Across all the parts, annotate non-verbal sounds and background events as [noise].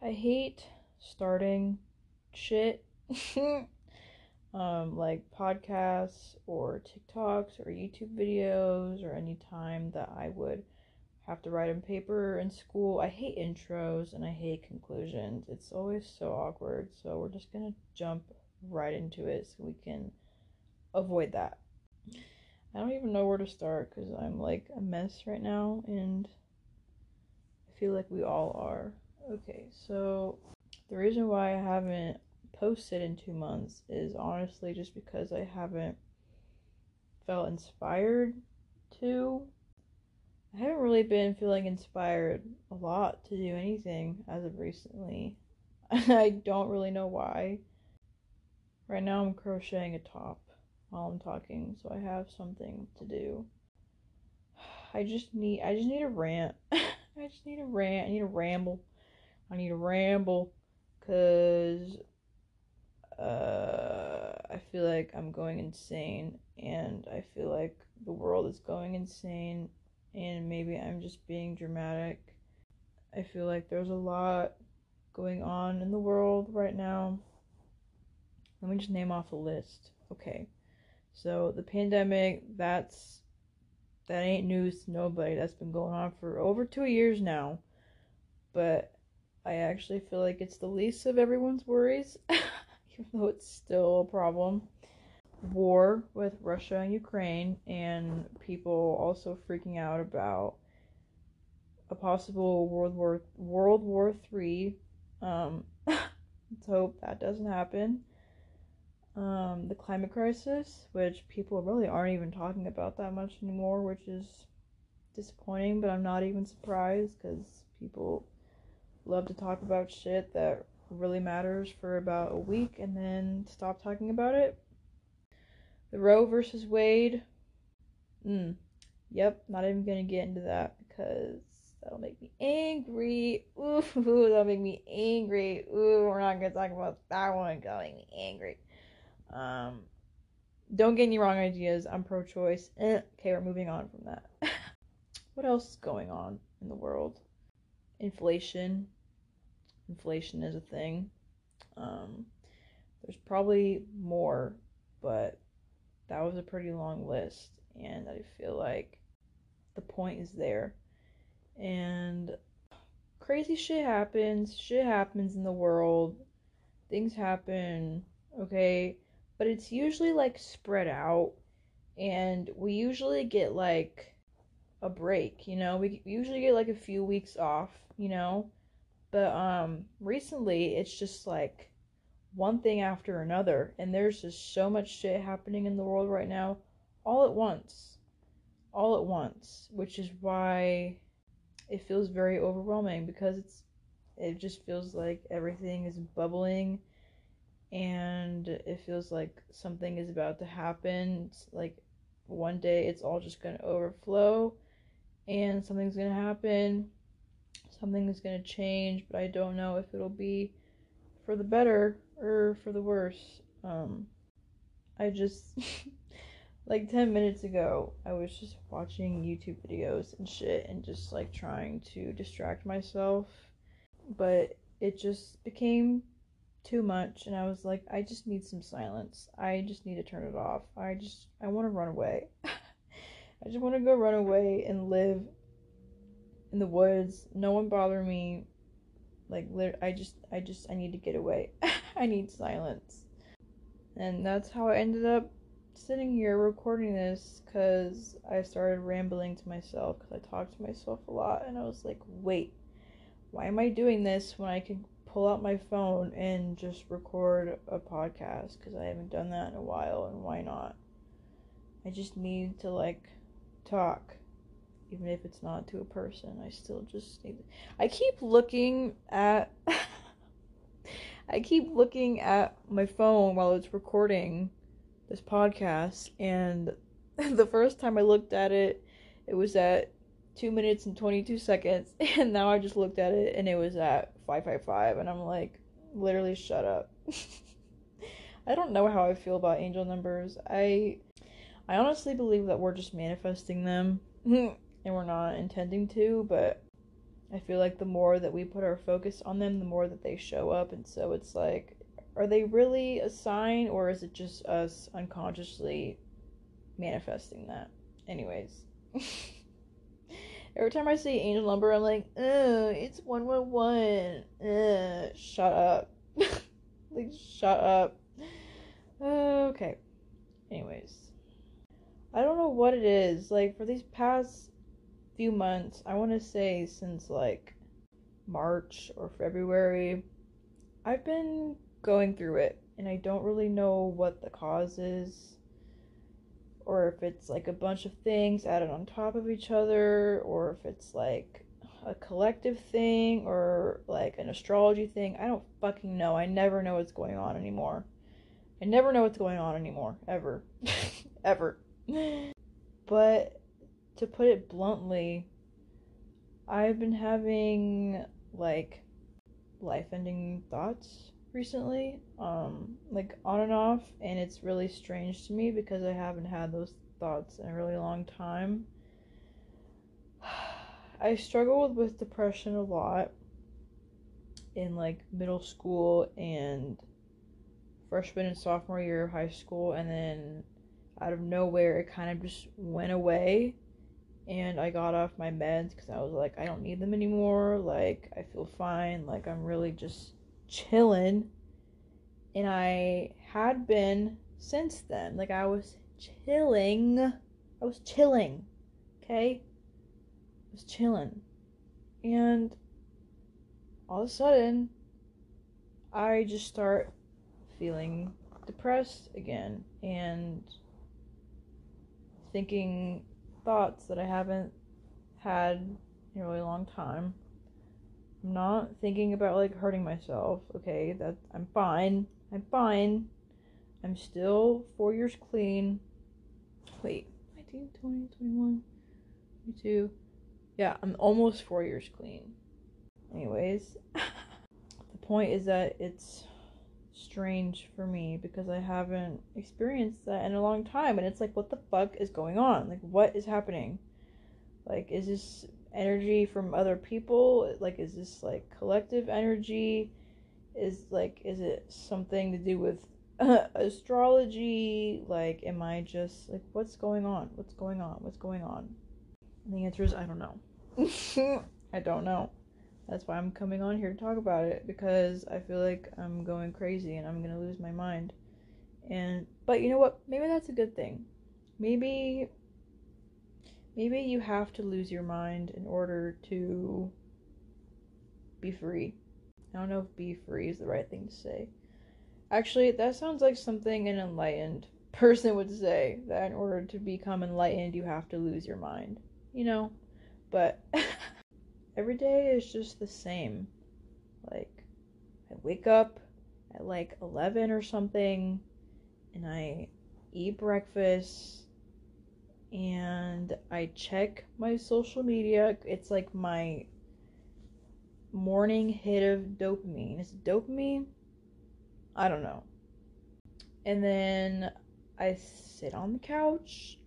I hate starting shit. [laughs] um, like podcasts or TikToks or YouTube videos or any time that I would have to write on paper in school. I hate intros and I hate conclusions. It's always so awkward. So we're just gonna jump right into it so we can avoid that. I don't even know where to start because I'm like a mess right now and I feel like we all are. Okay, so the reason why I haven't posted in two months is honestly just because I haven't felt inspired to. I haven't really been feeling inspired a lot to do anything as of recently. [laughs] I don't really know why. Right now I'm crocheting a top while I'm talking, so I have something to do. [sighs] I just need I just need a rant. [laughs] I just need a rant. I need a ramble. I need a ramble cuz uh I feel like I'm going insane and I feel like the world is going insane and maybe I'm just being dramatic. I feel like there's a lot going on in the world right now. Let me just name off a list. Okay. So the pandemic, that's that ain't news to nobody. That's been going on for over 2 years now. But I actually feel like it's the least of everyone's worries, [laughs] even though it's still a problem war with Russia and Ukraine, and people also freaking out about a possible World War World War Three. Um, [laughs] let's hope that doesn't happen. Um, the climate crisis, which people really aren't even talking about that much anymore, which is disappointing. But I'm not even surprised because people love to talk about shit that really matters for about a week and then stop talking about it the Roe versus Wade. Mm. Yep, not even gonna get into that because that'll make me angry. [laughs] Ooh, that'll make me angry. Ooh, we're not gonna talk about that one. That'll make me angry. Um, don't get any wrong ideas. I'm pro-choice. Eh. Okay, we're moving on from that. [laughs] what else is going on in the world? Inflation. Inflation is a thing. Um, there's probably more, but that was a pretty long list and I feel like the point is there. And crazy shit happens, shit happens in the world. Things happen, okay? But it's usually like spread out and we usually get like a break, you know? We usually get like a few weeks off, you know? But um recently it's just like one thing after another and there's just so much shit happening in the world right now all at once. All at once which is why it feels very overwhelming because it's it just feels like everything is bubbling and it feels like something is about to happen. It's like one day it's all just going to overflow and something's going to happen something is going to change but i don't know if it'll be for the better or for the worse. Um, I just [laughs] like 10 minutes ago, I was just watching YouTube videos and shit and just like trying to distract myself, but it just became too much and I was like I just need some silence. I just need to turn it off. I just I want to run away. [laughs] I just want to go run away and live in the woods. No one bother me. Like I just I just I need to get away. [laughs] I need silence. And that's how I ended up sitting here recording this because I started rambling to myself because I talk to myself a lot and I was like, wait, why am I doing this when I can pull out my phone and just record a podcast because I haven't done that in a while and why not? I just need to like talk even if it's not to a person. I still just need. I keep looking at [laughs] I keep looking at my phone while it's recording this podcast, and [laughs] the first time I looked at it, it was at 2 minutes and 22 seconds, [laughs] and now I just looked at it and it was at 555, and I'm like, literally, shut up. I don't know how I feel about angel numbers. I I honestly believe that we're just manifesting them and we're not intending to, but I feel like the more that we put our focus on them, the more that they show up. And so it's like, are they really a sign or is it just us unconsciously manifesting that? Anyways. [laughs] Every time I see angel number, I'm like, oh, it's 111. Uh, shut up. [laughs] like, shut up. Okay. Anyways. I don't know what it is. Like, for these past few months, I want to say since like March or February, I've been going through it and I don't really know what the cause is or if it's like a bunch of things added on top of each other or if it's like a collective thing or like an astrology thing. I don't fucking know. I never know what's going on anymore. I never know what's going on anymore ever. [laughs] ever. [laughs] But to put it bluntly, I've been having like life ending thoughts recently, um, like on and off, and it's really strange to me because I haven't had those thoughts in a really long time. [sighs] I struggled with depression a lot in like middle school and freshman and sophomore year of high school, and then out of nowhere, it kind of just went away and I got off my meds because I was like, I don't need them anymore. Like, I feel fine. Like, I'm really just chilling. And I had been since then. Like, I was chilling. I was chilling. Okay? I was chilling. And all of a sudden, I just start feeling depressed again and thinking thoughts that I haven't had in a really long time. I'm not thinking about like hurting myself. Okay, that I'm fine. I'm fine. I'm still four years clean. Wait, 19, 20, 21, 22. Yeah, I'm almost four years clean. Anyways, [laughs] the point is that it's strange for me because I haven't experienced that in a long time. And it's like, what the fuck is going on? Like, what is happening? Like, is this energy from other people? Like, is this like collective energy? Is like, is it something to do with uh, [laughs] astrology? Like, am I just like, what's going on? What's going on? What's going on? And the answer is, I don't know. [laughs] I don't know. That's why I'm coming on here to talk about it because I feel like I'm going crazy and I'm going to lose my mind. And but you know what? Maybe that's a good thing. Maybe maybe you have to lose your mind in order to be free. I don't know if be free is the right thing to say. Actually, that sounds like something an enlightened [laughs] person would say that in order to become enlightened, you have to lose your mind. You know? But [laughs] every day is just the same. Like, I wake up at like 11 or something, and I eat breakfast, and I check my social media. It's like my morning hit of dopamine. Is dopamine? I don't know. And then I sit on the couch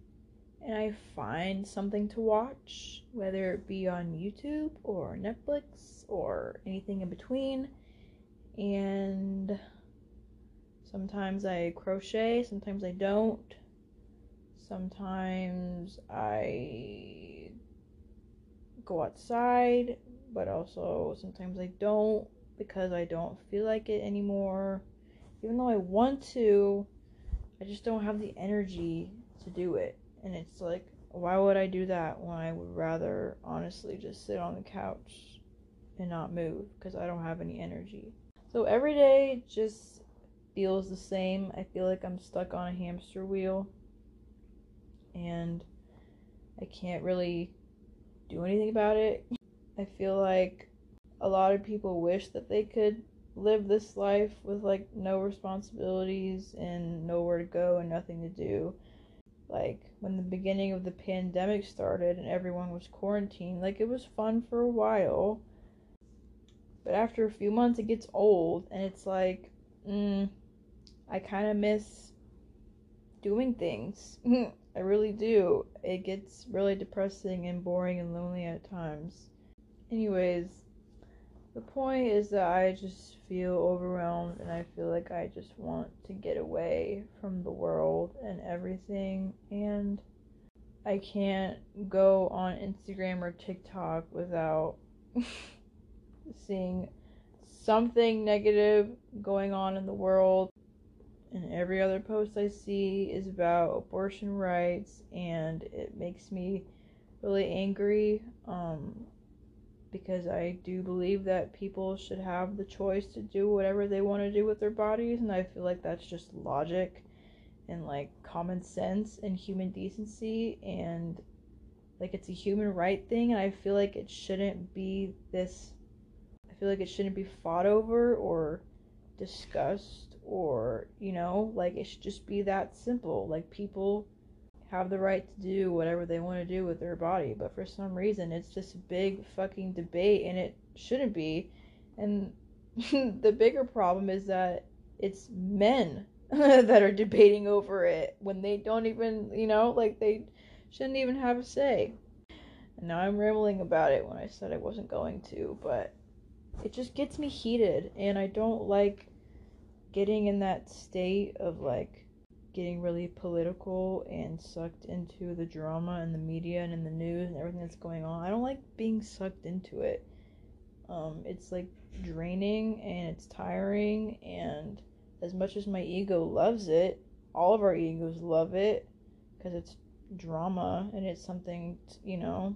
and I find something to watch, whether it be on YouTube or Netflix or anything in between. And sometimes I crochet, sometimes I don't. Sometimes I go outside, but also sometimes I don't because I don't feel like it anymore. Even though I want to, I just don't have the energy to do it. And it's like, why would I do that when I would rather honestly just sit on the couch and not move because I don't have any energy. So every day just feels the same. I feel like I'm stuck on a hamster wheel and I can't really do anything about it. I feel like a lot of people wish that they could live this life with like no responsibilities and nowhere to go and nothing to do like when the beginning of the pandemic started and everyone was quarantined like it was fun for a while. But after a few months it gets old and it's like mm, i kind of miss doing things. [laughs] I really do. It gets really depressing and boring and lonely at times. Anyways, the point is that I just feel overwhelmed and I feel like I just want to get away from the world and everything. And I can't go on Instagram or TikTok without [laughs] seeing something negative going on in the world. And every other post I see is about abortion rights, and it makes me really angry. Um, because I do believe that people should have the choice to do whatever they want to do with their bodies, and I feel like that's just logic and like common sense and human decency, and like it's a human right thing, and I feel like it shouldn't be this. I feel like it shouldn't be fought over or discussed or you know like it should just be that simple like people have the right to do whatever they want to do with their body, but for some reason it's a big fucking debate and it shouldn't be. And [laughs] the bigger problem is that it's men [laughs] that are debating over it when they don't even, you know, like they shouldn't even have a say. And now I'm rambling about it when I said I wasn't going to, but it just gets me heated and I don't like getting in that state of like getting really political and sucked into the drama and the media and in the news and everything that's going on. I don't like being sucked into it. Um, it's like draining and it's tiring and as much as my ego loves it, all of our egos love it because it's drama and it's something, you know,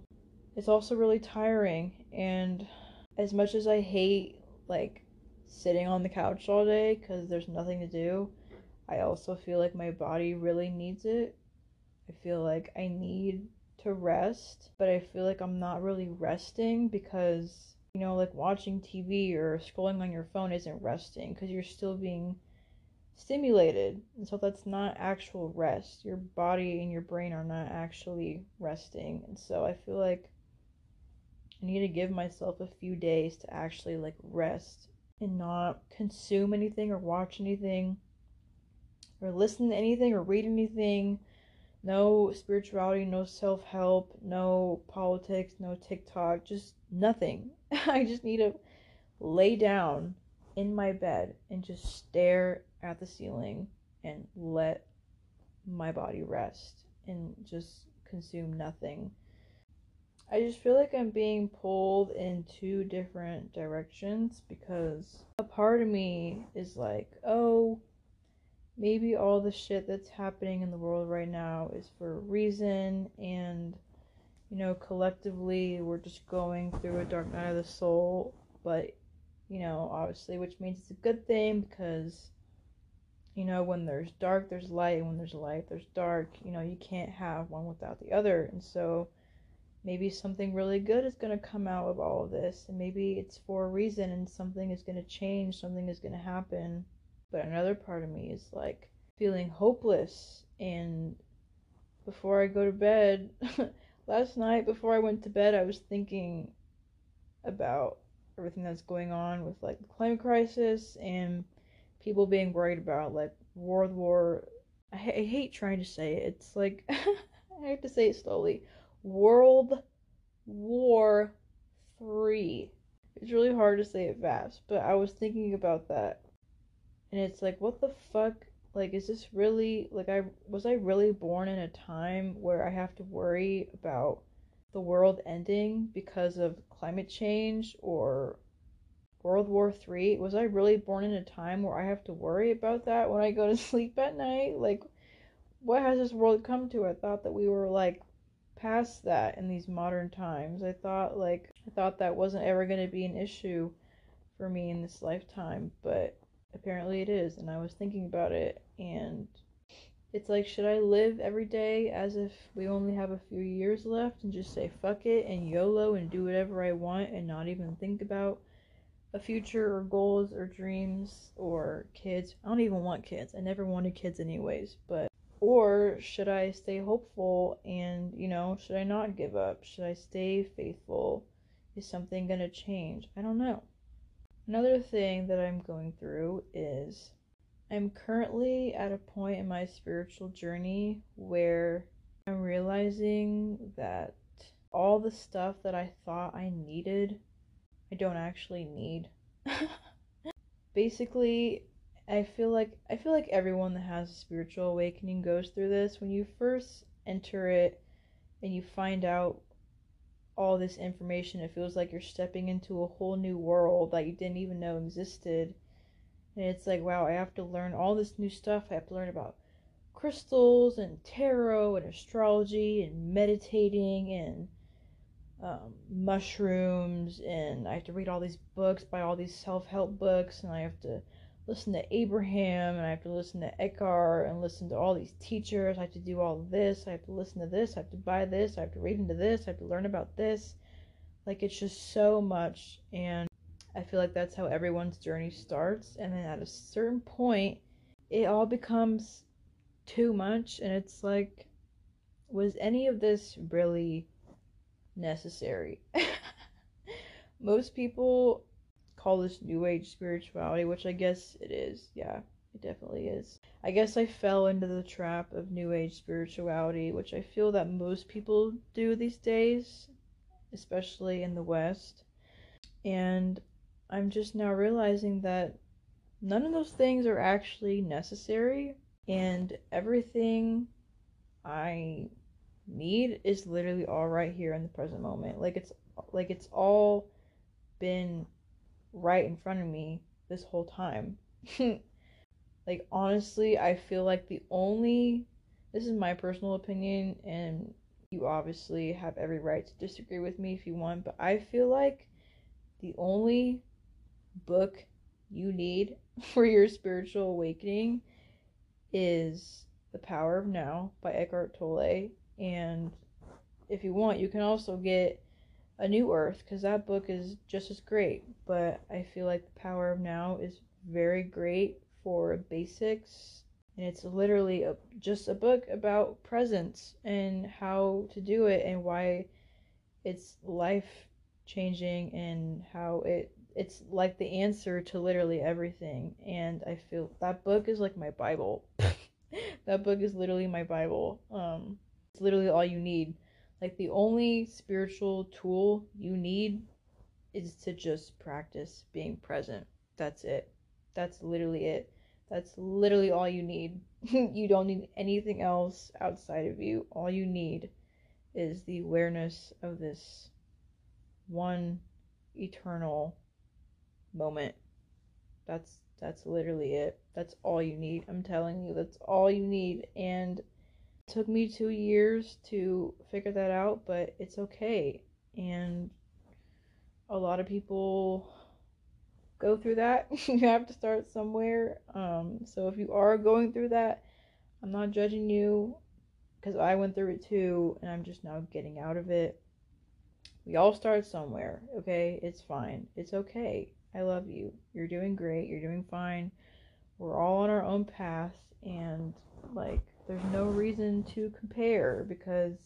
it's also really tiring and as much as I hate like sitting on the couch all day cuz there's nothing to do, I also feel like my body really needs it. I feel like I need to rest, but I feel like I'm not really resting because, you know, like watching TV or scrolling on your phone isn't resting because you're still being stimulated. And so that's not actual rest. Your body and your brain are not actually resting. And so I feel like I need to give myself a few days to actually like rest and not consume anything or watch anything or listen to anything or read anything. No spirituality, no self help, no politics, no TikTok, just nothing. [laughs] I just need to lay down in my bed and just stare at the ceiling and let my body rest and just consume nothing. I just feel like I'm being pulled in two different directions because a part of me is like, oh, maybe all the shit that's happening in the world right now is for a reason and you know collectively we're just going through a dark night of the soul but you know obviously which means it's a good thing because you know when there's dark there's light and when there's light there's dark you know you can't have one without the other and so maybe something really good is going to come out of all of this and maybe it's for a reason and something is going to change something is going to happen but another part of me is like feeling hopeless. And before I go to bed [laughs] last night before I went to bed I was thinking about everything that's going on with like the climate crisis and people being worried about like World War. I, I hate trying to say it. It's like [laughs] I have to say it slowly. World War 3 it's really hard to say it fast but I was thinking about that and it's like what the fuck? Like is this really like i was i really born in a time where i have to worry about the world ending because of climate change or world war three? Was i really born in a time where i have to worry about that when i go to [laughs] sleep at night? Like what has this world come to? I thought that we were like past that in these modern times. I thought like i thought that wasn't ever going to be an issue for me in this lifetime but apparently it is and i was thinking about it and it's like should i live every day as if we only have a few years left and just say fuck it and yolo and do whatever i want and not even think about a future or goals or dreams or kids? I don't even want kids. I never wanted kids anyways but or should i stay hopeful and you know should i not give up? Should i stay faithful? Is something going to change? I don't know Another thing that I'm going through is I'm currently at a point in my spiritual journey where I'm realizing that all the stuff that I thought I needed I don't actually need. [laughs] Basically, I feel like I feel like everyone that has a spiritual awakening goes through this. When you first enter it and you find out all this information, it feels like you're stepping into a whole new world that you didn't even know existed. And it's like, wow, I have to learn all this new stuff. I have to learn about crystals and tarot and astrology and meditating and um, mushrooms. And I have to read all these books, buy all these self help books, and I have to listen to Abraham and I have to listen to Eckhart and listen to all these teachers. I have to do all this. I have to listen to this. I have to buy this. I have to read into this. I have to learn about this. Like it's just so much. And I feel like that's how everyone's journey starts. And then at a certain point, it all becomes too much. And it's like, was any of this really necessary? [laughs] Most people call this new age spirituality, which I guess it is. Yeah, it definitely is. I guess I fell into the trap of new age spirituality, which I feel that most people do these days, especially in the West. And I'm just now realizing that none of those things are actually necessary, and everything I need is literally all right here in the present moment. Like it's like it's all been right in front of me this whole time. [laughs] like, honestly, I feel like the only. This is my personal opinion, and you obviously have every right to disagree with me if you want, but I feel like the only book you need [laughs] for your spiritual awakening is The Power of Now by Eckhart Tolle. And if you want, you can also get a New Earth because that book is just as great. But I feel like The Power of Now is very great for basics. And it's literally a, just a book about presence and how to do it and why it's life changing and how it it's like the answer to literally everything and i feel that book is like my bible [laughs] that book is literally my bible um it's literally all you need like the only spiritual tool you need is to just practice being present. That's it. That's literally it. That's literally all you need. [laughs] you don't need anything else outside of you. All you need is the awareness of this one eternal moment. That's that's literally it. That's all you need. I'm telling you, that's all you need. And took me two years to figure that out, but it's okay. And a lot of people go through that. [laughs] you have to start somewhere. Um, so if you are going through that, I'm not judging you because I went through it too, and I'm just now getting out of it. We all start somewhere, okay? It's fine. It's okay. I love you. You're doing great. You're doing fine. We're all on our own path, and like, there's no reason to compare because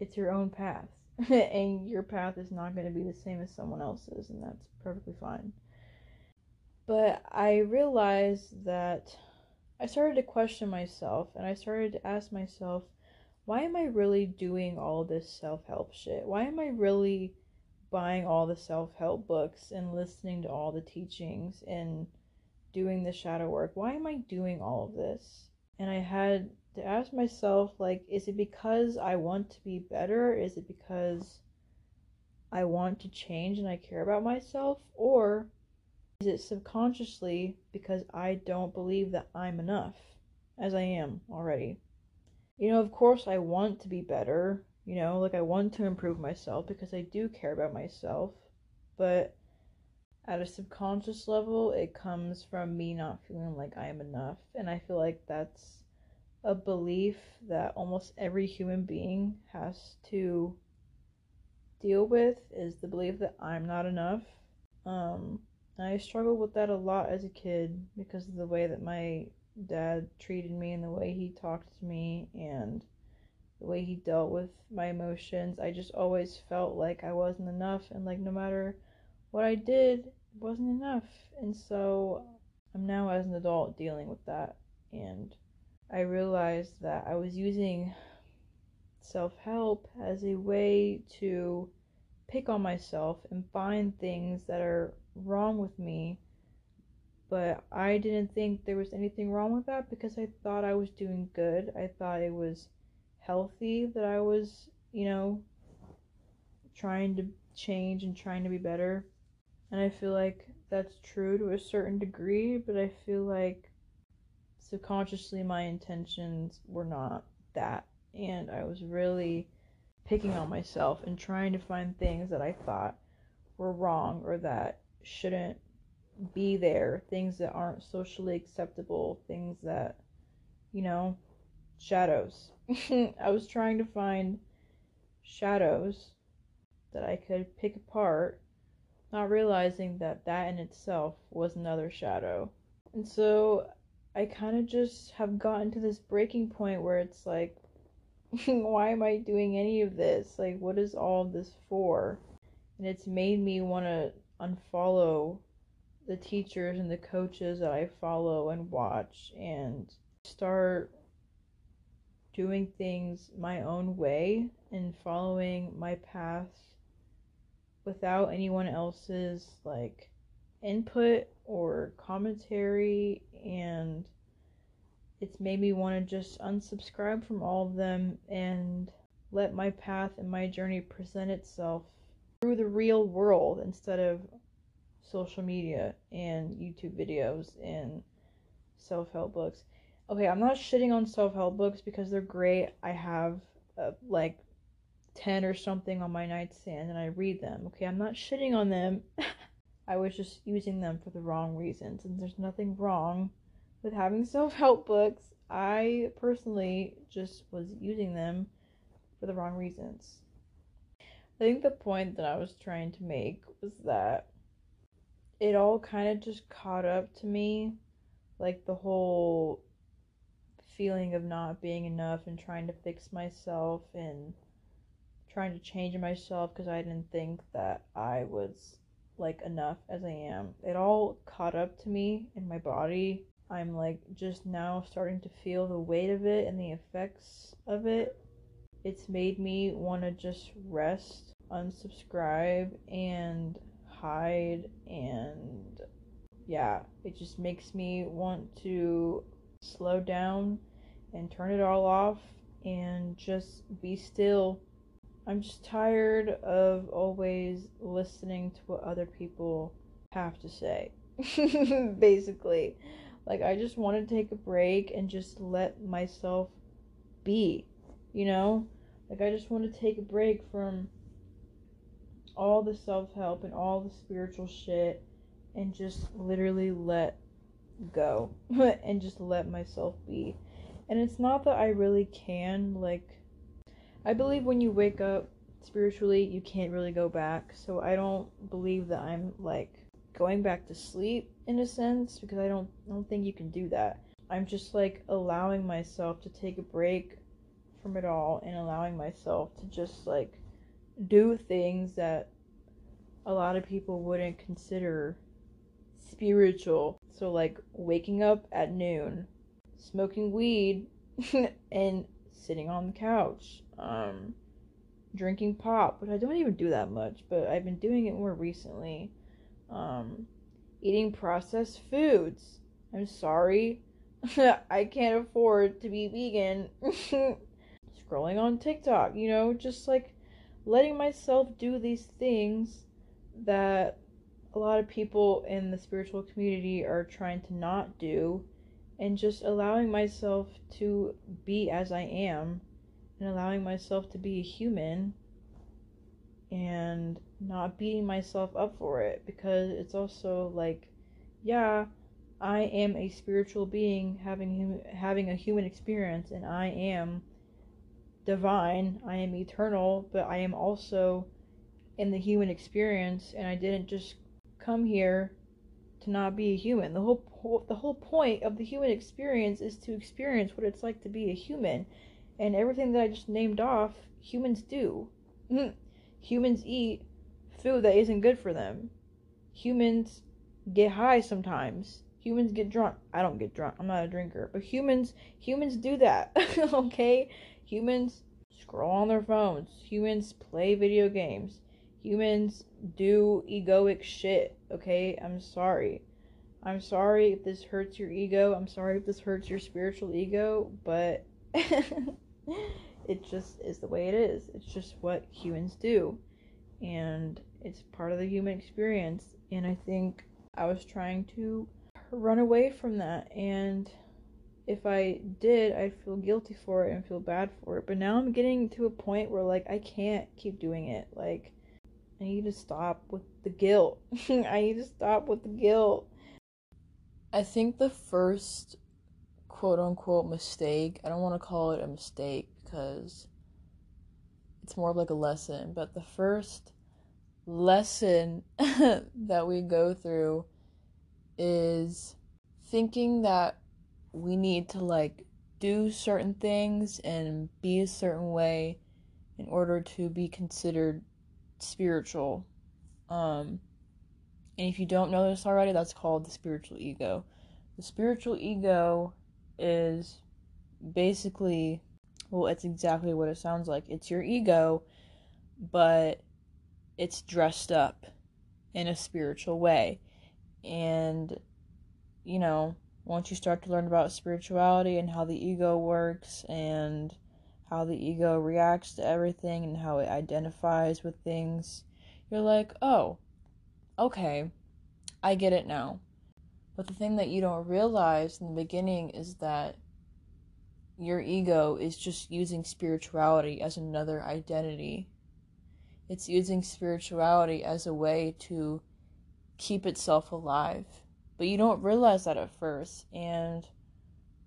it's your own path. [laughs] And your path is not going to be the same as someone else's and that's perfectly fine. But i realized that i started to question myself and i started to ask myself why am i really doing all this self-help shit? Why am i really buying all the self-help books and listening to all the teachings and doing the shadow work? Why am i doing all of this? And i had to ask myself like is it because I want to be better? Is it because I want to change and I care about myself or is it subconsciously because I don't believe that I'm enough as I am already? You know, of course I want to be better, you know, like I want to improve myself because I do care about myself, but at a subconscious level, it comes from me not feeling like I am enough. And I feel like that's a belief that almost every human being has to deal with is the belief that I'm not enough. Um, I struggled with that a lot as a kid because of the way that my dad treated me and the way he talked to me and the way he dealt with my emotions. I just always felt like I wasn't enough and like no matter what I did, it wasn't enough. And so I'm now as an adult dealing with that and I realized that I was using self help as a way to pick on myself and find things that are wrong with me. But I didn't think there was anything wrong with that because I thought I was doing good. I thought it was healthy that I was, you know, trying to change and trying to be better. And I feel like that's true to a certain degree, but I feel like subconsciously my intentions were not that. And I was really picking on myself and trying to find things that I thought were wrong or that shouldn't be there, things that aren't socially acceptable, things that, you know, shadows. [laughs] I was trying to find shadows that I could pick apart, not realizing that that in itself was another shadow. And so I kind of just have gotten to this breaking point where it's like, [laughs] why am I doing any of this? Like, what is all of this for? And it's made me want to unfollow the teachers and the coaches that I follow and watch and start doing things my own way and following my path without anyone else's like input or commentary and it's made me want to just unsubscribe from all of them and let my path and my journey present itself through the real world instead of social media and YouTube videos and self help books. Okay, I'm not shitting on self help books because they're great. I have uh, like 10 or something on my nightstand and I read them. Okay, I'm not shitting on them. [laughs] I was just using them for the wrong reasons, and there's nothing wrong with having [laughs] self help books. I personally just was using them for the wrong reasons. I think the point that I was trying to make was that it all kind of just caught up to me. Like the whole feeling of not being enough and trying to fix myself and trying to change myself because I didn't think that I was like enough as I am. It all caught up to me in my body. I'm like just now starting to feel the weight of it and the effects of it. It's made me want to just rest, unsubscribe, and hide. And yeah, it just makes me want to slow down and turn it all off and just be still I'm just tired of always listening to what other people have to say. [laughs] Basically. Like, I just want to take a break and just let myself be, you know? Like, I just want to take a break from all the self help and all the spiritual shit and just literally let go [laughs] and just let myself be. And it's not that I really can, like, I believe when you wake up spiritually, you can't really go back. So I don't believe that I'm like going back to sleep in a sense because I don't I don't think you can do that. I'm just like allowing myself to take a break from it all and allowing myself to just like do things that a lot of people wouldn't consider spiritual. So like waking up at noon, smoking weed [laughs] and sitting on the couch, um, drinking pop, which I don't even do that much, but I've been doing it more recently. Um, eating processed foods. I'm sorry. [laughs] I can't afford to be vegan. [laughs] Scrolling on TikTok, you know, just like letting myself do these things that a lot of people in the spiritual community are trying to not do and just allowing myself to be as I am and allowing myself to be a human and not beating myself up for it because it's also like yeah I am a spiritual being having having a human experience and I am divine I am eternal but I am also in the human experience and I didn't just come here to not be a human. The whole the whole point of the human experience is to experience what it's like to be a human and everything that I just named off, humans do. [laughs] humans eat food that isn't good for them. Humans get high sometimes. Humans get drunk. I don't get drunk. I'm not a drinker. But humans humans do that. [laughs] okay? Humans scroll on their phones. Humans play video games. Humans do egoic shit, okay? I'm sorry. I'm sorry if this hurts your ego. I'm sorry if this hurts your spiritual ego, but [laughs] it just is the way it is. It's just what humans do. And it's part of the human experience. And I think I was trying to run away from that. And if I did, I'd feel guilty for it and feel bad for it. But now I'm getting to a point where, like, I can't keep doing it. Like, I need to stop with the guilt. [laughs] I need to stop with the guilt. I think the first quote unquote mistake, I don't want to call it a mistake because it's more of like a lesson, but the first lesson [laughs] that we go through is thinking that we need to like do certain things and be a certain way in order to be considered spiritual. Um, and if you don't know this already, that's called the spiritual ego. The spiritual ego is basically, well, it's exactly what it sounds like. It's your ego, but it's dressed up in a spiritual way. And, you know, once you start to learn about spirituality and how the ego works and how the ego reacts to everything and how it identifies with things, you're like, oh, okay, I get it now. But the thing that you don't realize in the beginning is that your ego is just using spirituality as another identity. It's using spirituality as a way to keep itself alive. But you don't realize that at first. And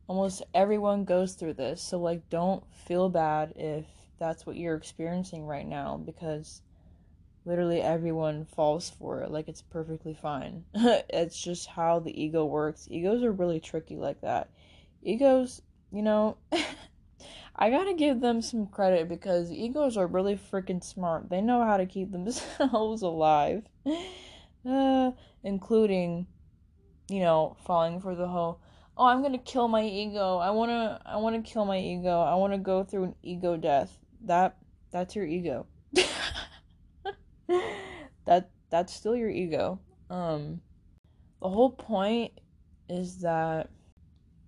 almost everyone goes through this. So, like, don't feel bad if that's what you're experiencing right now because literally everyone falls for it like it's perfectly fine. [laughs] It's just how the ego works. Egos are really tricky like that. Egos you know [laughs] i gotta give them some credit because egos are really freaking smart. They know how to keep themselves [laughs] alive uh, including you know falling for the whole oh i'm gonna kill my ego. I want to i want to kill my ego. I want to go through an ego death. That that's your ego [laughs] that that's still your ego. Um the whole point is that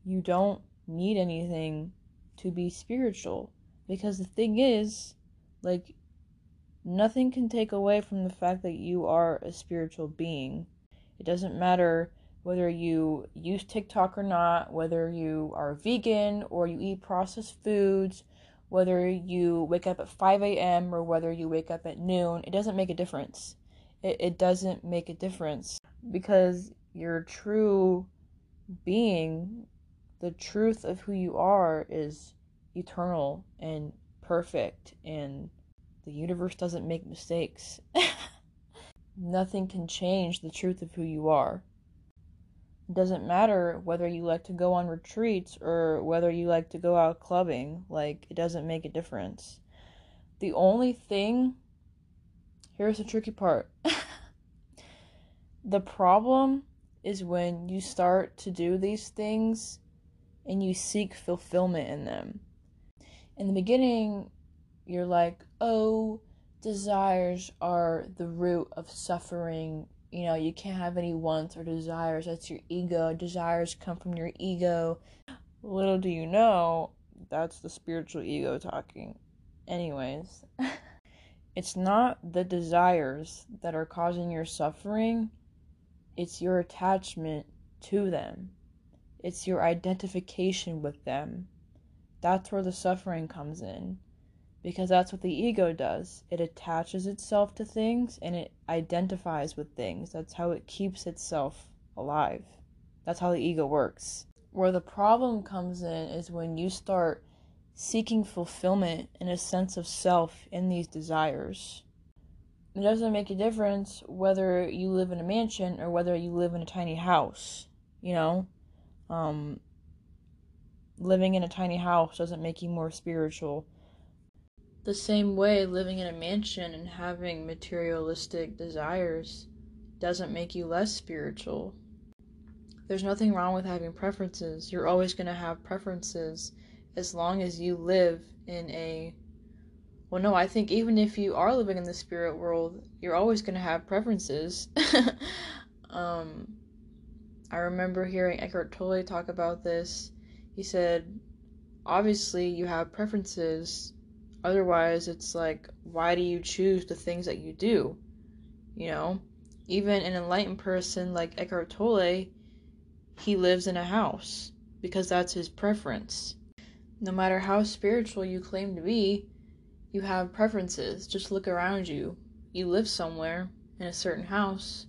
you don't need anything to be spiritual because the thing is like nothing can take away from the fact that you are a spiritual being. It doesn't matter whether you use TikTok or not, whether you are vegan or you eat processed foods, whether you wake up at 5 a.m. or whether you wake up at noon, it doesn't make a difference. It, it doesn't make a difference because your true being, the truth of who you are, is eternal and perfect, and the universe doesn't make mistakes. [laughs] Nothing can change the truth of who you are. Doesn't matter whether you like to go on retreats or whether you like to go out clubbing. Like, it doesn't make a difference. The only thing. Here's the tricky part. [laughs] the problem is when you start to do these things and you seek fulfillment in them. In the beginning, you're like, oh, desires are the root of suffering you know, you can't have any wants or desires. That's your ego. Desires come from your ego. Little do you know, that's the spiritual ego talking. Anyways, [laughs] it's not the desires that are causing your suffering, it's your attachment to them, it's your identification with them. That's where the suffering comes in because that's what the ego does. It attaches itself to things and it identifies with things. That's how it keeps itself alive. That's how the ego works. Where the problem comes in is when you start seeking fulfillment and a sense of self in these desires. It doesn't make a difference whether you live in a mansion or whether you live in a tiny house, you know? Um, living in a tiny house doesn't make you more spiritual the same way, living in a mansion and having materialistic desires doesn't make you less spiritual. There's nothing wrong with having preferences. You're always going to have preferences as long as you live in a Well, no, I think even if you are living in the spirit world, you're always going to have preferences. [laughs] um, I remember hearing Eckhart Tolle talk about this. He said, obviously, you have preferences. Otherwise, it's like, why do you choose the things that you do? You know, even an enlightened person like Eckhart Tolle, he lives in a house because that's his preference. No matter how spiritual you claim to be, you have preferences. Just look around you. You live somewhere in a certain house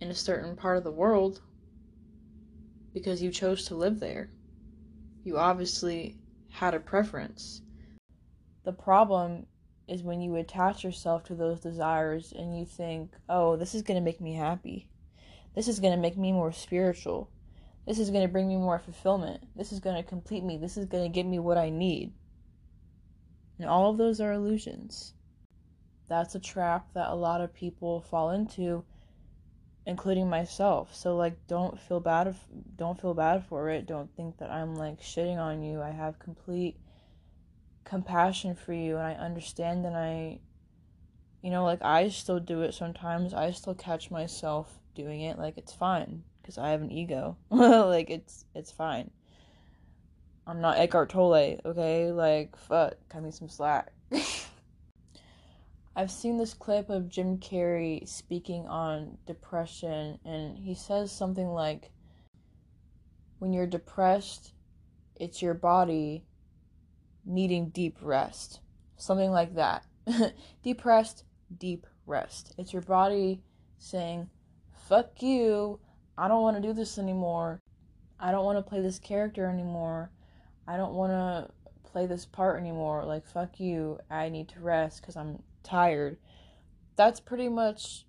in a certain part of the world because you chose to live there. You obviously had a preference. The problem is when you attach yourself to those desires and you think, oh, this is going to make me happy. This is going to make me more spiritual. This is going to bring me more fulfillment. This is going to complete me. This is going to give me what I need. And all of those are illusions. That's a trap that a lot of people fall into including myself. So like don't feel bad if don't feel bad for it. Don't think that I'm like shitting on you. I have complete compassion for you and I understand and I you know like I still do it sometimes. I still catch myself doing it like it's fine because I have an ego. [laughs] like it's it's fine. I'm not Eckhart Tolle, okay? Like fuck, cut me some slack. [laughs] I've seen this clip of Jim Carrey speaking on depression, and he says something like, When you're depressed, it's your body needing deep rest. Something like that. [laughs] depressed, deep rest. It's your body saying, Fuck you. I don't want to do this anymore. I don't want to play this character anymore. I don't want to play this part anymore. Like, fuck you. I need to rest because I'm tired. That's pretty much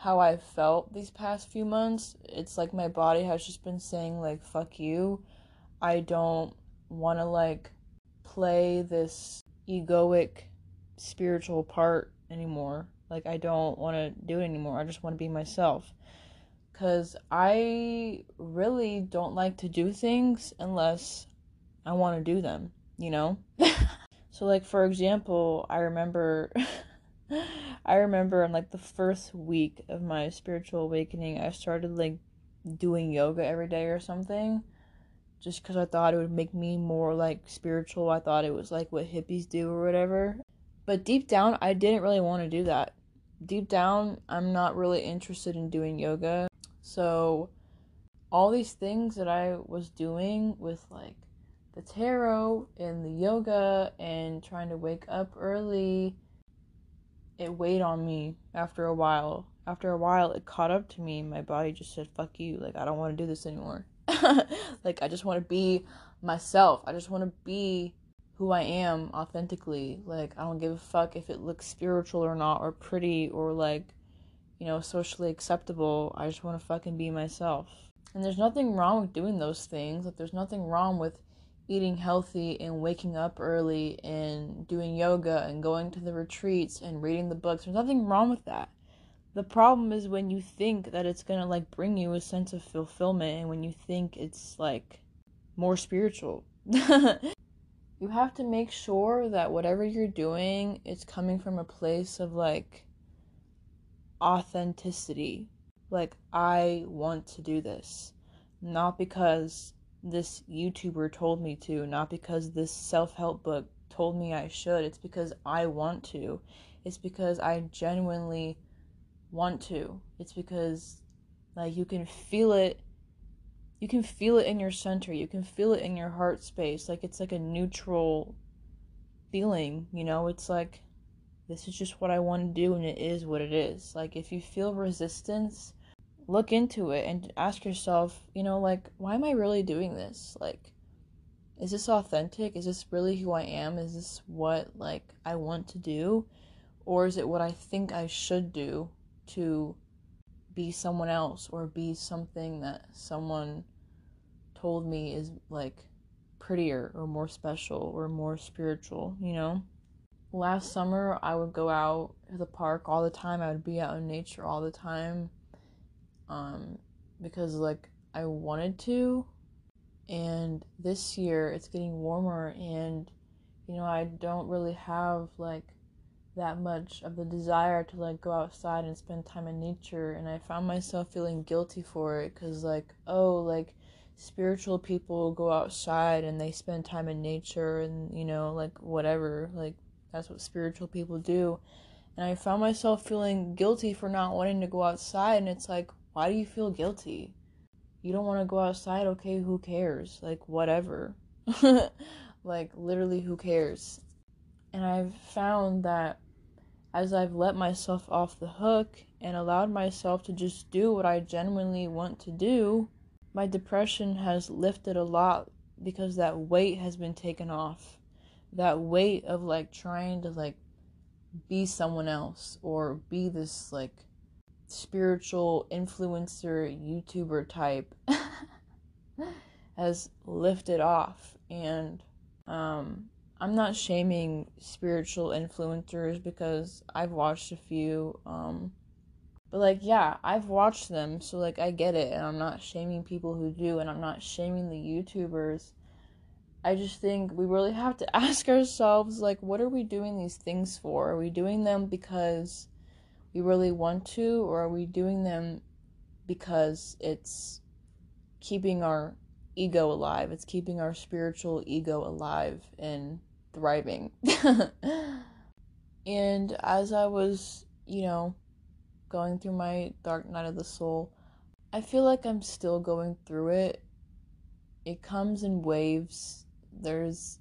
how I felt these past few months. It's like my body has just been saying like fuck you. I don't want to like play this egoic spiritual part anymore. Like I don't want to do it anymore. I just want to be myself. Cuz I really don't like to do things unless I want to do them, you know? [laughs] So like for example, I remember [laughs] I remember in like the first week of my spiritual awakening, I started like doing yoga every day or something just cuz I thought it would make me more like spiritual. I thought it was like what hippies do or whatever. But deep down, I didn't really want to do that. Deep down, I'm not really interested in doing yoga. So all these things that I was doing with like the tarot and the yoga and trying to wake up early, it weighed on me after a while. After a while, it caught up to me. My body just said, fuck you. Like, I don't want to do this anymore. [laughs] like, I just want to be myself. I just want to be who I am authentically. Like, I don't give a fuck if it looks spiritual or not, or pretty, or like, you know, socially acceptable. I just want to fucking be myself. And there's nothing wrong with doing those things. Like, there's nothing wrong with eating healthy and waking up early and doing yoga and going to the retreats and reading the books. There's nothing wrong with that. The problem is when you think that it's gonna like bring you a sense of fulfillment and when you think it's like more spiritual. [laughs] you have to make sure that whatever you're doing is coming from a place of like authenticity. Like, I want to do this. Not because this YouTuber told me to, not because this self help book told me I should. It's because I want to. It's because I genuinely want to. It's because, like, you can feel it. You can feel it in your center. You can feel it in your heart space. Like, it's like a neutral feeling, you know? It's like, this is just what I want to do, and it is what it is. Like, if you feel resistance, look into it and ask yourself, you know, like, why am I really doing this? Like, is this authentic? Is this really who I am? Is this what, like, I want to do? Or is it what I think I should do to be someone else or be something that someone told me is, like, prettier or more special or more spiritual, you know? Last summer, I would go out to the park all the time. I would be out in nature all the time um, because like I wanted to. And this year it's getting warmer, and you know, I don't really have like that much of the desire to like go outside and spend time in nature and I found myself feeling guilty for it cuz like oh like spiritual people go outside and they spend time in nature and you know like whatever like that's what spiritual people do. And i found myself feeling guilty for not wanting to go outside and it's like why do you feel guilty? You don't want to go outside okay who cares? Like whatever. [laughs] Like literally who cares? And i've found that as i've let myself off the hook and allowed myself to just do what i genuinely want to do my depression has lifted a lot because that weight has been taken off. That weight of like trying to like be someone else or be this like spiritual influencer YouTuber type [laughs] has lifted off and um I'm not shaming spiritual influencers because I've watched a few um but like, yeah, I've watched them, so like I get it, and I'm not shaming people who do, and I'm not shaming the YouTubers. I just think we really have to [laughs] ask ourselves like what are we doing these things for? Are we doing them because we really want to or are we doing them because it's keeping our ego alive? It's keeping our spiritual ego alive and thriving. [laughs] and as I was, you know, going through my dark night of the soul. I feel like I'm still going through it. It comes in waves. There's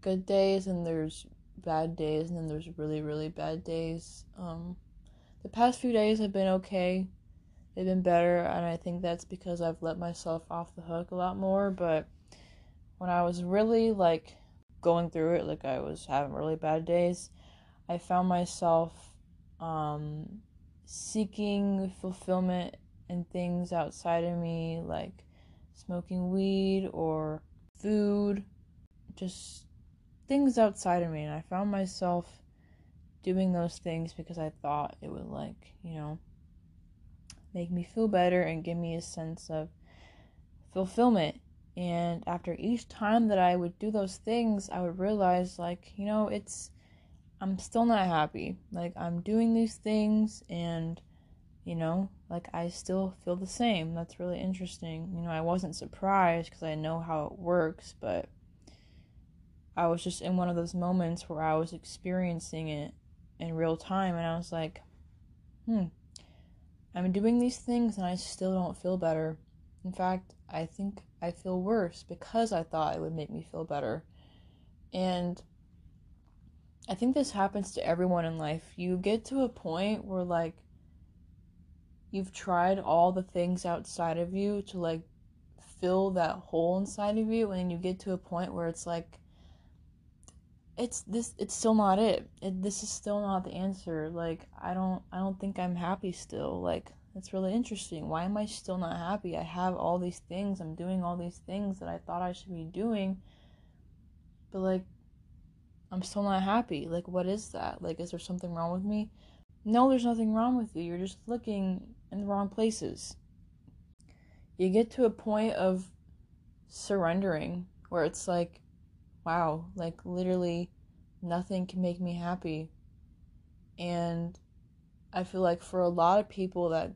good days and there's bad days and then there's really really bad days. Um the past few days have been okay. They've been better and I think that's because I've let myself off the hook a lot more, but when I was really like going through it, like I was having really bad days, I found myself um seeking fulfillment in things outside of me, like smoking weed or food, just things outside of me. And I found myself doing those things because I thought it would, like, you know, make me feel better and give me a sense of fulfillment. And after each time that I would do those things, I would realize, like, you know, it's I'm still not happy. Like, I'm doing these things and, you know, like, I still feel the same. That's really interesting. You know, I wasn't surprised because I know how it works, but I was just in one of those moments where I was experiencing it in real time and I was like, hmm, I'm doing these things and I still don't feel better. In fact, I think I feel worse because I thought it would make me feel better. And I think this happens to everyone in life. You get to a point where like you've tried all the things outside of you to like fill that hole inside of you and you get to a point where it's like it's this it's still not it. it this is still not the answer like i don't i don't think i'm happy still like it's really interesting why am i still not happy i have all these things i'm doing all these things that i thought i should be doing but like I'm still not happy. Like, what is that? Like, is there something wrong with me? No, there's nothing wrong with you. You're just looking in the wrong places. You get to a point of surrendering where it's like, wow, like, literally nothing can make me happy. And I feel like for a lot of people that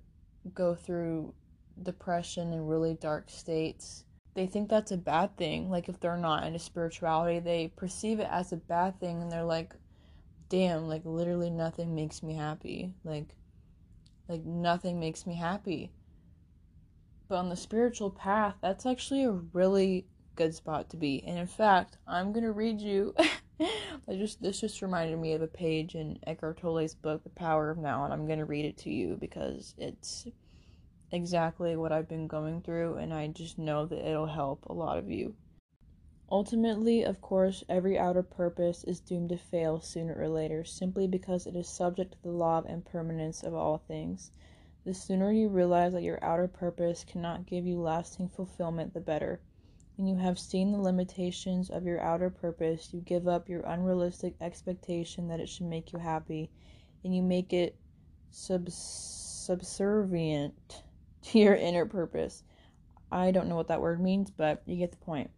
go through depression and really dark states, they think that's a bad thing. Like if they're not into spirituality, they perceive it as a bad thing and they're like, damn, like literally nothing makes me happy. Like like nothing makes me happy. But on the spiritual path, that's actually a really good spot to be. And in fact, I'm gonna read you [laughs] [laughs] I just this just reminded me of a page in Eckhart Tolle's book, The Power of Now, and I'm gonna read it to you because it's exactly what I've been going through, and I just know that it'll help a lot of you. Ultimately, of course, every outer purpose is doomed to fail sooner or later, simply because it is subject to the law of impermanence of all things. The sooner you realize that your outer purpose cannot give you lasting fulfillment, the better. When you have seen the limitations of your outer purpose, you give up your unrealistic expectation that it should make you happy, and you make it subs- subservient [laughs] to your inner purpose. I don't know what that word means, but you get the point.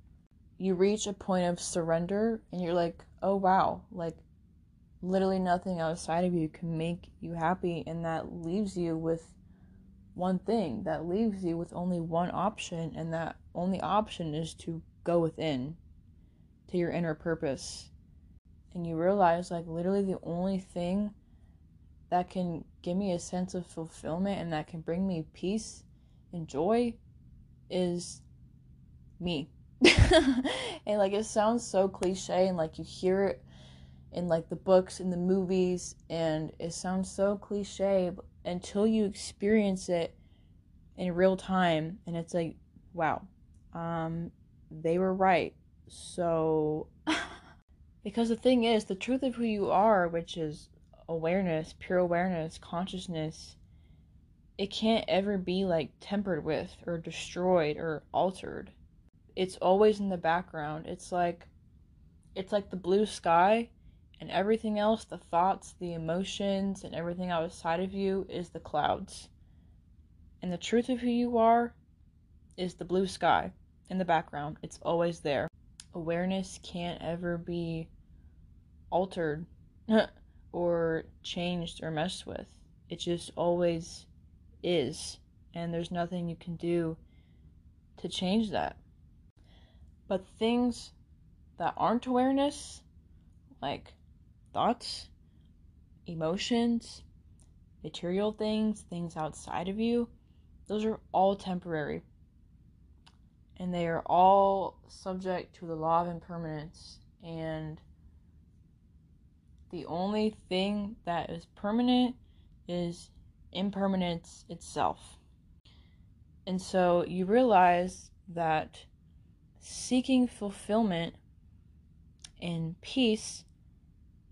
you reach a point of surrender and you're like, oh wow, like literally nothing outside of you can make you happy. And that leaves you with one thing, that leaves you with only one option. And that only option is to go within to your inner purpose. And you realize, like, literally the only thing that can give me a sense of fulfillment and that can bring me peace and joy is me. [laughs] and like it sounds so cliche and like you hear it in like the books and the movies and it sounds so cliche but until you experience it in real time and it's like wow um they were right. So [laughs] because the thing is the truth of who you are which is awareness pure awareness consciousness it can't ever be like tempered with or destroyed or altered. It's always in the background. It's like it's like the blue sky and everything else the thoughts the emotions and everything outside of you is the clouds. And the truth of who you are is the blue sky in the background it's always there. Awareness can't ever be altered [laughs] or changed or messed with. It just always is and there's nothing you can do to change that. But things that aren't awareness like thoughts, emotions, material things, things outside of you, those are all temporary. And they are all subject to the law of impermanence. And the only thing that is permanent is impermanence itself. And so you realize that seeking fulfillment and peace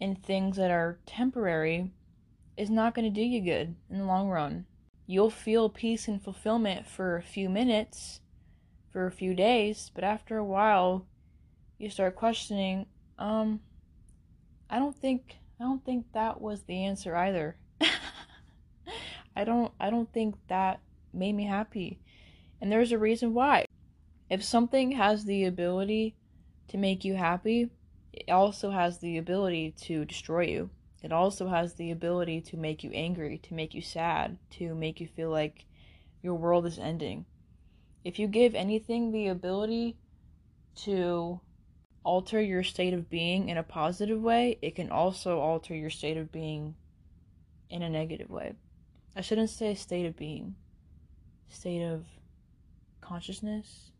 in things that are temporary is not going to do you good in the long run. You'll feel peace and fulfillment for a few minutes, for a few days, but after a while, you start questioning, um, I don't think I don't think that was the answer either. [laughs] I don't I don't think that made me happy. And there's a reason why. If something has the ability to make you happy, it also has the ability to destroy you. It also has the ability to make you angry, to make you sad, to make you feel like your world is ending. If you give anything the ability to alter your state of being in a positive way, it can also alter your state of being in a negative way. I shouldn't say state of being, state of consciousness.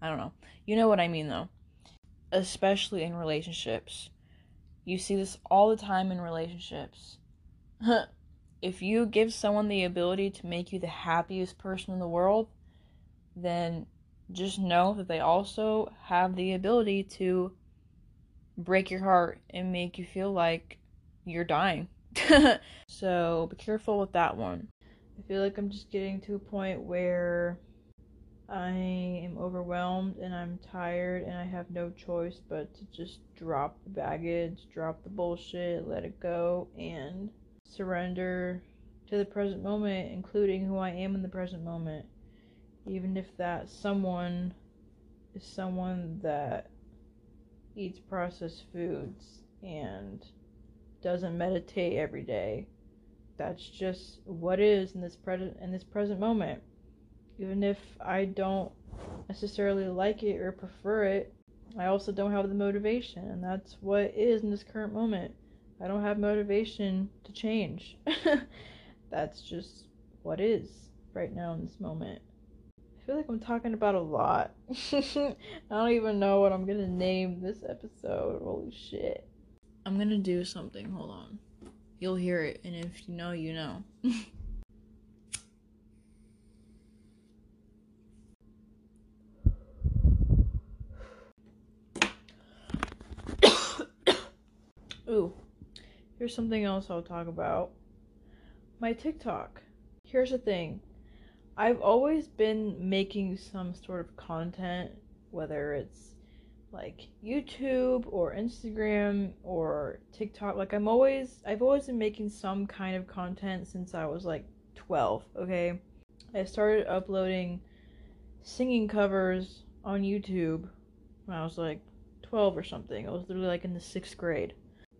I don't know. You know what I mean, though especially in relationships. You see this all the time in relationships. [laughs] if you give someone the ability to make you the happiest person in the world, then just know that they also have the ability to break your heart and make you feel like you're dying. [laughs] so be careful with that one. I feel like I'm just getting to a point where I am overwhelmed and I'm tired and I have no choice but to just drop the baggage, drop the bullshit, let it go, and surrender to the present moment, including who I am in the present moment. Even if that someone is someone that eats processed foods and doesn't meditate every day. That's just what is in this present in this present moment even if I don't necessarily like it or prefer it, I also don't have the motivation, and that's what is in this current moment. I don't have motivation to change. [laughs] that's just what is right now in this moment. Feel like I'm talking about a lot. [laughs] I don't even know what I'm gonna name this episode. Holy shit. I'm gonna do something. Hold on. You'll hear it, and if you know, you know. [coughs] Ooh, here's something else I'll talk about. My TikTok. Here's the thing I've always been making some sort of content, whether it's like YouTube or Instagram or TikTok. Like, I'm always, I've always been making some kind of content since I was like 12, okay? I started uploading singing covers on YouTube when I was like 12 or something. I was literally like in the sixth grade.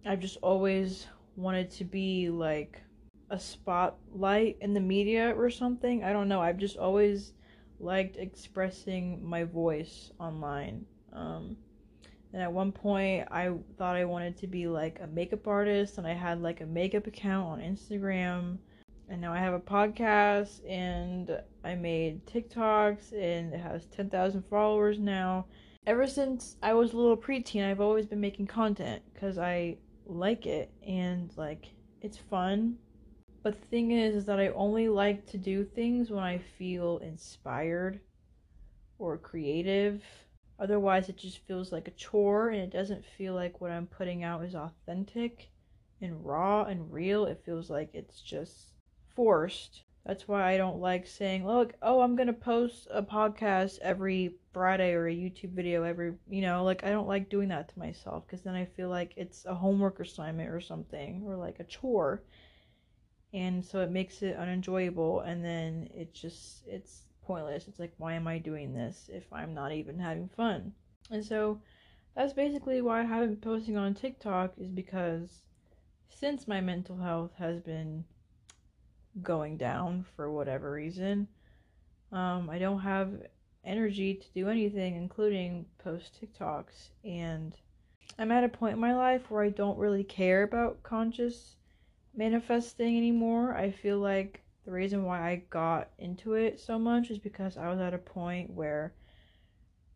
I've just always wanted to be like a spotlight in the media or something. I don't know. I've just always liked expressing my voice online. Um, and at one point, I thought I wanted to be like a makeup artist, and I had like a makeup account on Instagram. And now I have a podcast, and I made TikToks, and it has 10,000 followers now. Ever since I was a little preteen, I've always been making content because I like it and like it's fun. But the thing is, is that I only like to do things when I feel inspired or creative. Otherwise, it just feels like a chore and it doesn't feel like what I'm putting out is authentic and raw and real. It feels like it's just forced. That's why I don't like saying, look, oh, I'm going to post a podcast every Friday or a YouTube video every, you know, like I don't like doing that to myself because then I feel like it's a homework assignment or something or like a chore. And so it makes it unenjoyable and then it just it's pointless. It's like why am I doing this if I'm not even having fun? And so that's basically why I haven't been posting on TikTok is because since my mental health has been going down for whatever reason, um, I don't have energy to do anything, including post TikToks. And I'm at a point in my life where I don't really care about conscious manifesting anymore. I feel like the reason why I got into it so much is because I was at a point where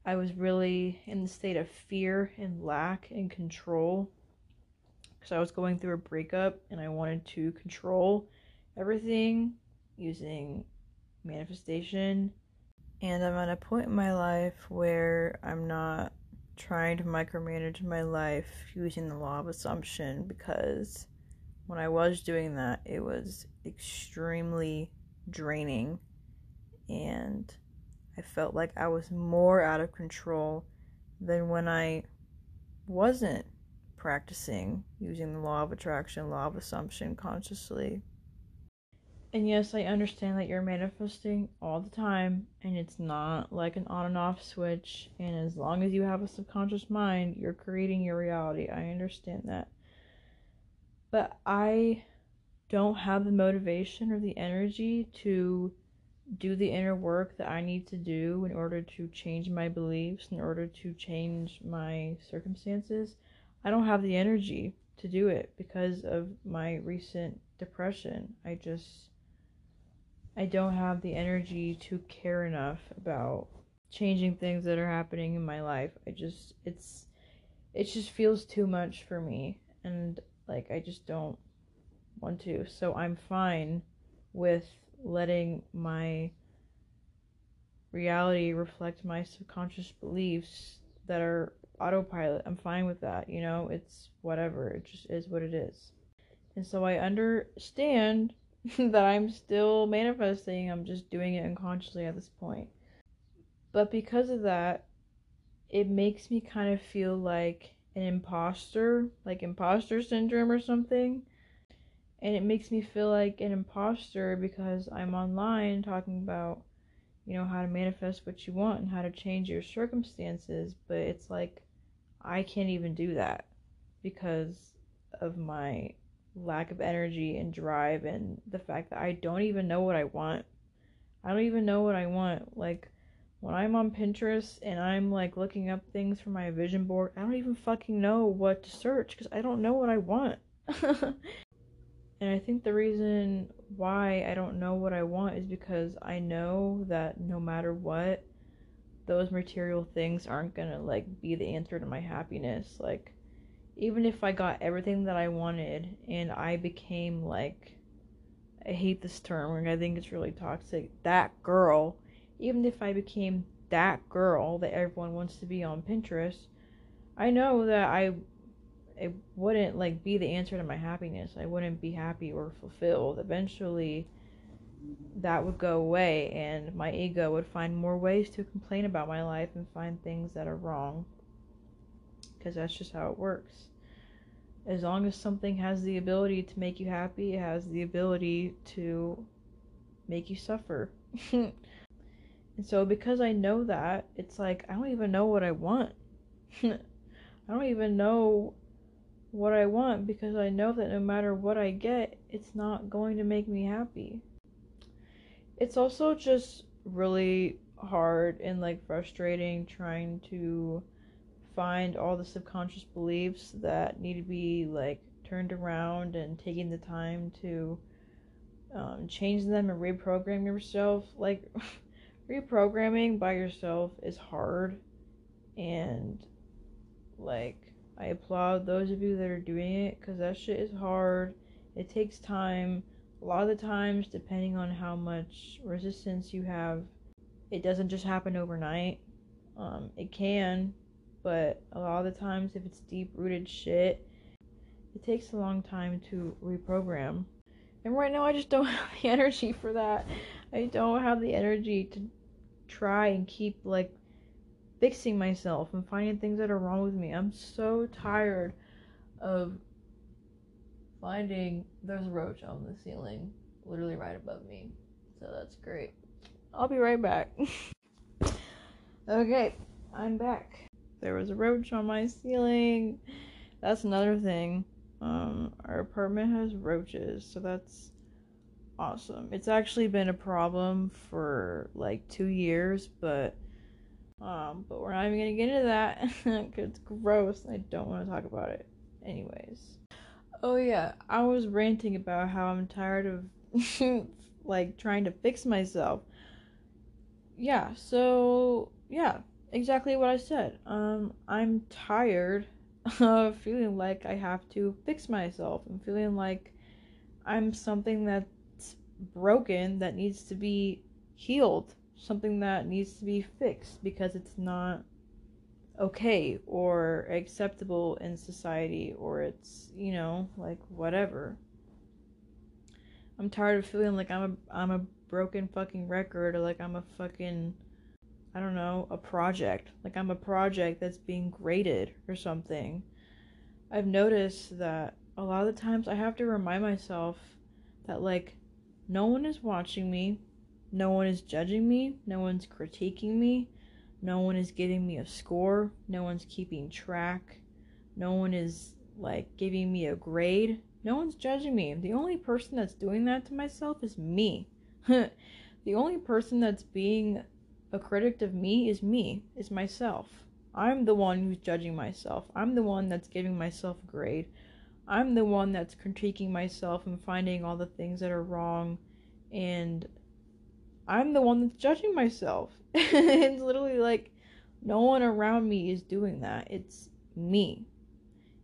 I was really in the state of fear and lack and control. Because I was going through a breakup and I wanted to control everything using manifestation and I'm at a point in my life where I'm not trying to micromanage my life using the law of assumption because when I was doing that, it was extremely draining and I felt like I was more out of control than when I wasn't practicing using the law of attraction, law of assumption consciously. And yes, I understand that you're manifesting all the time and it's not like an on and off switch. And as long as you have a subconscious mind, you're creating your reality. I understand that. But I don't have the motivation or the energy to do the inner work that I need to do in order to change my beliefs, in order to change my circumstances. I don't have the energy to do it because of my recent depression. I just I don't have the energy to care enough about changing things that are happening in my life. I just it's it just feels too much for me and like I just don't want to. So I'm fine with letting my reality reflect my subconscious beliefs that are autopilot. I'm fine with that, you know? It's whatever. It just is what it is. And so I understand [laughs] that I'm still manifesting. I'm just doing it unconsciously at this point. But because of that, it makes me kind of feel like an imposter, like imposter syndrome or something. And it makes me feel like an imposter because I'm online talking about, you know, how to manifest what you want and how to change your circumstances. But it's like, I can't even do that because of my lack of energy and drive and the fact that I don't even know what I want. I don't even know what I want. Like when I'm on Pinterest and I'm like looking up things for my vision board, I don't even fucking know what to search because I don't know what I want. [laughs] and I think the reason why I don't know what I want is because I know that no matter what, those material things aren't gonna like be the answer to my happiness. Like even if I got everything that I wanted and I became like I hate this term and I think it's really toxic, that girl, even if I became that girl that everyone wants to be on Pinterest, I know that I it wouldn't like be the answer to my happiness. I wouldn't be happy or fulfilled. Eventually that would go away and my ego would find more ways to complain about my life and find things that are wrong because that's just how it works. As long as something has the ability to make you happy, it has the ability to make you suffer. [laughs] and so, because I know that, it's like I don't even know what I want. [laughs] I don't even know what I want because I know that no matter what I get, it's not going to make me happy. It's also just really hard and like frustrating trying to find all the subconscious beliefs that need to be like turned around and taking the time to um, change them and reprogram yourself. Like, [laughs] reprogramming by yourself is hard, and like, I applaud those of you that are doing it because that shit is hard. It takes time. A lot of the times, depending on how much resistance you have, it doesn't just happen overnight. Um, it can, but a lot of the times, if it's deep rooted shit, it takes a long time to reprogram. And right now, I just don't [laughs] have the energy for that. I don't have the energy to try and keep like fixing myself and finding things that are wrong with me. I'm so tired of finding there's a roach on the ceiling literally right above me. So that's great. I'll be right back. [laughs] okay, I'm back. There was a roach on my ceiling. That's another thing. Um, our apartment has roaches, so that's awesome. It's actually been a problem for like two years, but um, but we're not even gonna get into that [laughs] it's gross. I don't want to talk about it. Anyways, oh yeah, I was ranting about how I'm tired of [laughs] like trying to fix myself. Yeah, so yeah, exactly what I said. Um, I'm tired [laughs] of feeling like I have to fix myself. I'm feeling like I'm something that's broken that needs to be healed something that needs to be fixed because it's not okay or acceptable in society or it's, you know, like whatever. I'm tired of feeling like I'm a I'm a broken fucking record or like I'm a fucking I don't know, a project. Like I'm a project that's being graded or something. I've noticed that a lot of the times I have to remind myself that like no one is watching me. No one is judging me, no one's critiquing me, no one is giving me a score, no one's keeping track, no one is like giving me a grade, no one's judging me. The only person that's doing that to myself is me. [laughs] the only person that's being a critic of me is me, is myself. I'm the one who's judging myself. I'm the one that's giving myself a grade. I'm the one that's critiquing myself and finding all the things that are wrong and I'm the one that's judging myself. [laughs] it's literally like no one around me is doing that. It's me.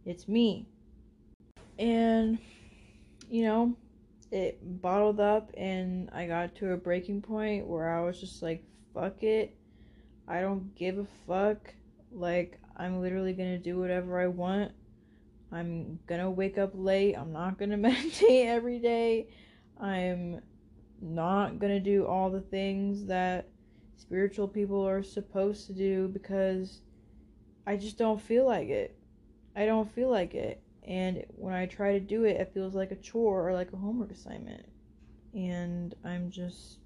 It's me. And, you know, it bottled up and I got to a breaking point where I was just like, fuck it. I don't give a fuck. Like, I'm literally gonna do whatever I want. I'm gonna wake up late. I'm not gonna [laughs] meditate every day. I'm not gonna do all the things that spiritual people are supposed to do because I just don't feel like it. I don't feel like it. And when I try to do it, it feels like a chore or like a homework assignment. And I'm just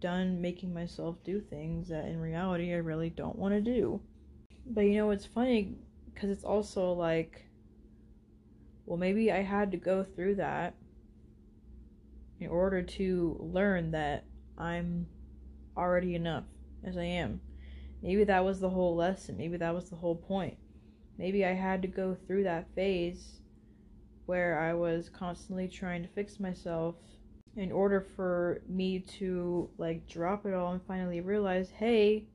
done making myself do things that in reality I really don't want to do. But you know, it's funny because it's also like, well, maybe I had to go through that in order to learn that I'm already enough as I am. Maybe that was the whole lesson. Maybe that was the whole point. Maybe I had to go through that phase where I was constantly trying to fix myself in order for me to like drop it all and finally realize, hey,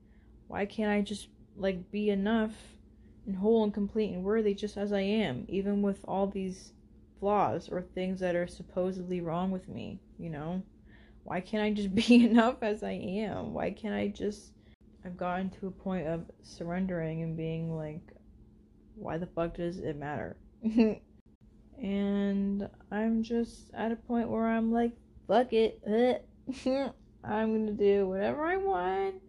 why can't I just like be enough and whole and complete and worthy just as I am, even with all these flaws or things that are supposedly wrong with me, you know? Why can't I just [laughs] be enough as I am? Why can't I just. I've gotten to a point of surrendering and being like, why the fuck does it matter? [laughs] and I'm just at a point where I'm like, fuck it. [laughs] I'm gonna do whatever I want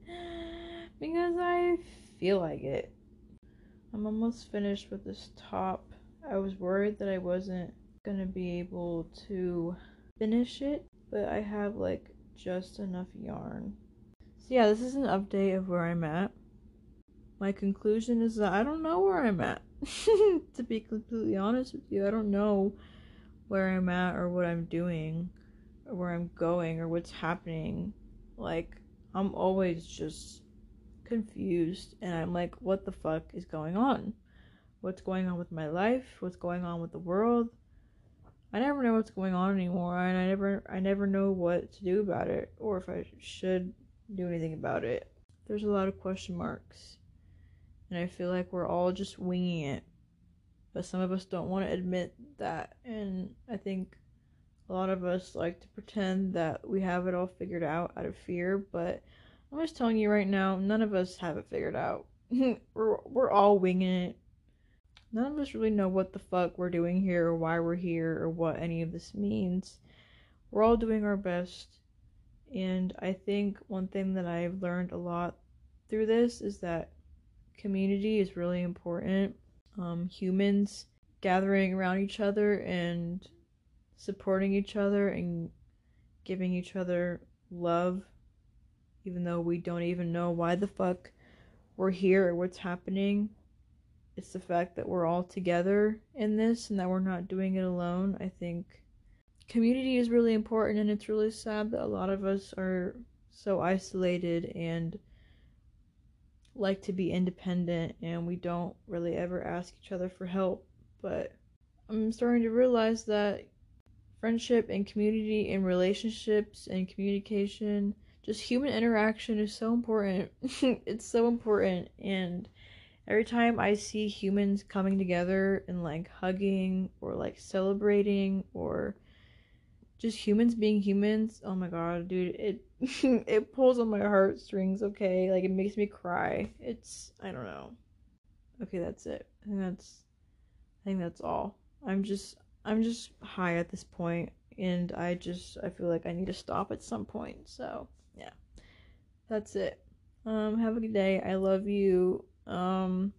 because I feel like it. I'm almost finished with this top. I was worried that I wasn't gonna be able to finish it, but I have like just enough yarn. So yeah, this is an update of where I'm at. my conclusion is that I don't know where I'm at. [laughs] to be completely honest with you, I don't know where I'm at or what I'm doing or where I'm going or what's happening. Like, I'm always just confused and I'm like, what the fuck is going on? What's going on with my life? What's going on with the world? I never know what's going on anymore and I never I never know what to do about it or if I should do anything about it. There's a lot of question marks. And I feel like we're all just winging it. But some of us don't want to admit that. And I think a lot of us like to pretend that we have it all figured out out of fear. But I'm just telling you right now, none of us have it figured out. [laughs] we're, we're all winging it. None of us really know what the fuck we're doing here or why we're here or what any of this means. We're all doing our best. And I think one thing that I've learned a lot through this is that community is really important. Um, humans gathering around each other and supporting each other and giving each other love, even though we don't even know why the fuck we're here or what's happening. It's the fact that we're all together in this and that we're not doing it alone. I think community is really important, and it's really sad that a lot of us are so isolated and like to be independent and we don't really ever ask each other for help. But I'm starting to realize that friendship and community and relationships and communication, just human interaction is so important. [laughs] it's so important. And every time I see humans coming together and like hugging or like celebrating or just humans being humans, oh my god, dude, it [laughs] it pulls on my heartstrings, okay? Like it makes me cry. It's I don't know. Okay, that's it. Think that's I think that's all. I'm just I'm just high at this point and I just I feel like I need to stop at some point. So. That's it. Um have a good day. I love you. Um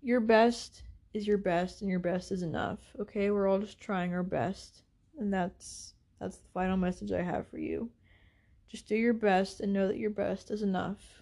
your best is your best and your best is enough. Okay? We're all just trying our best. And that's that's the final message I have for you. Just do your best and know that your best is enough.